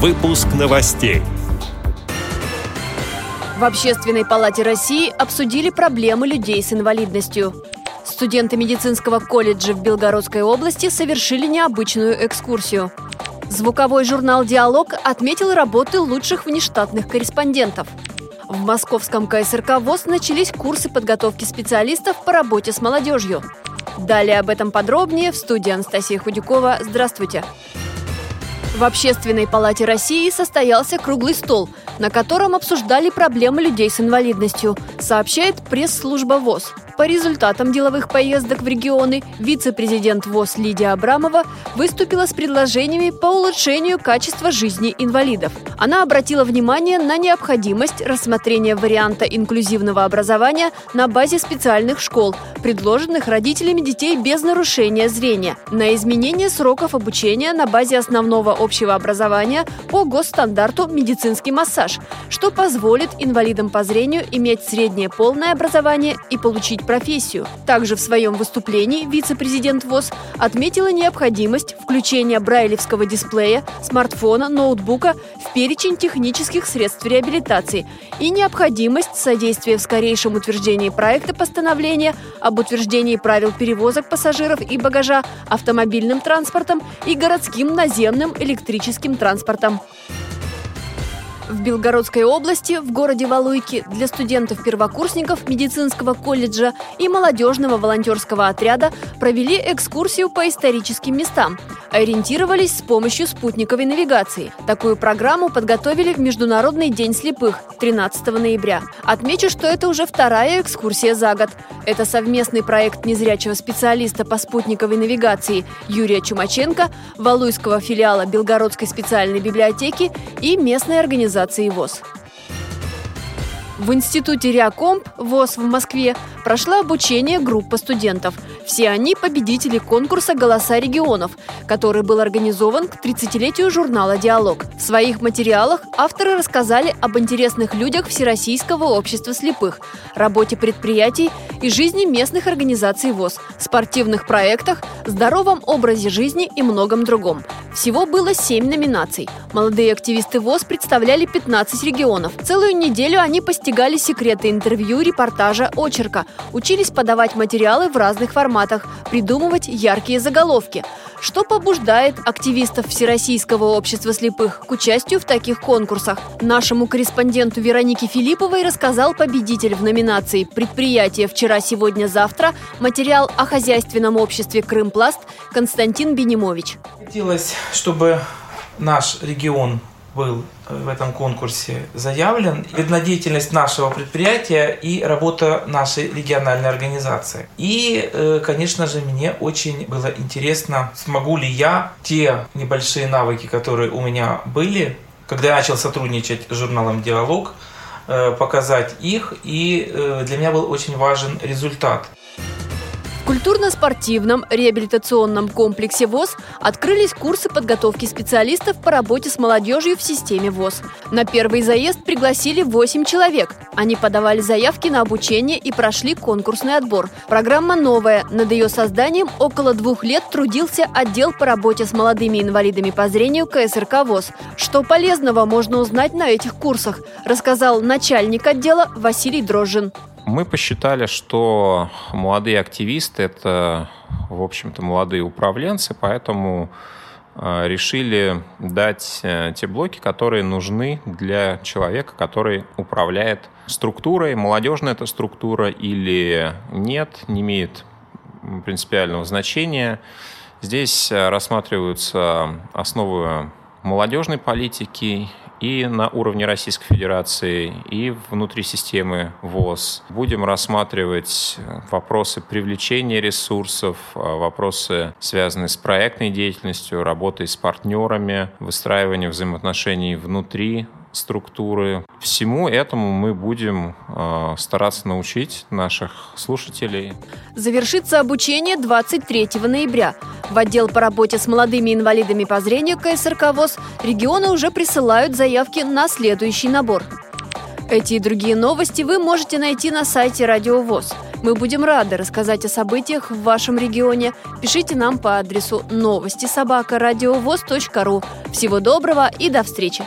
Выпуск новостей. В Общественной палате России обсудили проблемы людей с инвалидностью. Студенты медицинского колледжа в Белгородской области совершили необычную экскурсию. Звуковой журнал «Диалог» отметил работы лучших внештатных корреспондентов. В московском КСРК ВОЗ начались курсы подготовки специалистов по работе с молодежью. Далее об этом подробнее в студии Анастасия Худякова. Здравствуйте! В Общественной палате России состоялся круглый стол, на котором обсуждали проблемы людей с инвалидностью, сообщает пресс-служба ВОЗ. По результатам деловых поездок в регионы вице-президент ВОЗ Лидия Абрамова выступила с предложениями по улучшению качества жизни инвалидов. Она обратила внимание на необходимость рассмотрения варианта инклюзивного образования на базе специальных школ, предложенных родителями детей без нарушения зрения, на изменение сроков обучения на базе основного общего образования по госстандарту медицинский массаж, что позволит инвалидам по зрению иметь среднее полное образование и получить профессию. Также в своем выступлении вице-президент ВОЗ отметила необходимость включения брайлевского дисплея, смартфона, ноутбука в перечень технических средств реабилитации и необходимость содействия в скорейшем утверждении проекта постановления об утверждении правил перевозок пассажиров и багажа автомобильным транспортом и городским наземным электрическим транспортом. В Белгородской области, в городе Валуйки, для студентов-первокурсников медицинского колледжа и молодежного волонтерского отряда провели экскурсию по историческим местам. Ориентировались с помощью спутниковой навигации. Такую программу подготовили в Международный день слепых 13 ноября. Отмечу, что это уже вторая экскурсия за год. Это совместный проект незрячего специалиста по спутниковой навигации Юрия Чумаченко, Валуйского филиала Белгородской специальной библиотеки и местной организации ВОЗ. В институте Реакомп ВОЗ в Москве прошла обучение группа студентов. Все они победители конкурса «Голоса регионов», который был организован к 30-летию журнала «Диалог». В своих материалах авторы рассказали об интересных людях Всероссийского общества слепых, работе предприятий и жизни местных организаций ВОЗ, спортивных проектах, здоровом образе жизни и многом другом. Всего было семь номинаций. Молодые активисты ВОЗ представляли 15 регионов. Целую неделю они постигали секреты интервью, репортажа, очерка, учились подавать материалы в разных форматах, придумывать яркие заголовки. Что побуждает активистов Всероссийского общества слепых к участию в таких конкурсах? Нашему корреспонденту Веронике Филипповой рассказал победитель в номинации «Предприятие вчера, сегодня, завтра» материал о хозяйственном обществе «Крымпласт» Константин Бенимович. Хотелось, чтобы наш регион был в этом конкурсе заявлен, видна деятельность нашего предприятия и работа нашей региональной организации. И, э, конечно же, мне очень было интересно, смогу ли я те небольшие навыки, которые у меня были, когда я начал сотрудничать с журналом «Диалог», э, показать их, и э, для меня был очень важен результат культурно-спортивном реабилитационном комплексе ВОЗ открылись курсы подготовки специалистов по работе с молодежью в системе ВОЗ. На первый заезд пригласили 8 человек. Они подавали заявки на обучение и прошли конкурсный отбор. Программа новая. Над ее созданием около двух лет трудился отдел по работе с молодыми инвалидами по зрению КСРК ВОЗ. Что полезного можно узнать на этих курсах, рассказал начальник отдела Василий Дрожжин. Мы посчитали, что молодые активисты – это, в общем-то, молодые управленцы, поэтому э, решили дать э, те блоки, которые нужны для человека, который управляет структурой. Молодежная эта структура или нет, не имеет принципиального значения. Здесь э, рассматриваются основы молодежной политики и на уровне Российской Федерации, и внутри системы ВОЗ. Будем рассматривать вопросы привлечения ресурсов, вопросы, связанные с проектной деятельностью, работой с партнерами, выстраиванием взаимоотношений внутри структуры. Всему этому мы будем э, стараться научить наших слушателей. Завершится обучение 23 ноября. В отдел по работе с молодыми инвалидами по зрению КСРК ВОЗ регионы уже присылают заявки на следующий набор. Эти и другие новости вы можете найти на сайте Радио ВОЗ. Мы будем рады рассказать о событиях в вашем регионе. Пишите нам по адресу новости собака ру. Всего доброго и до встречи!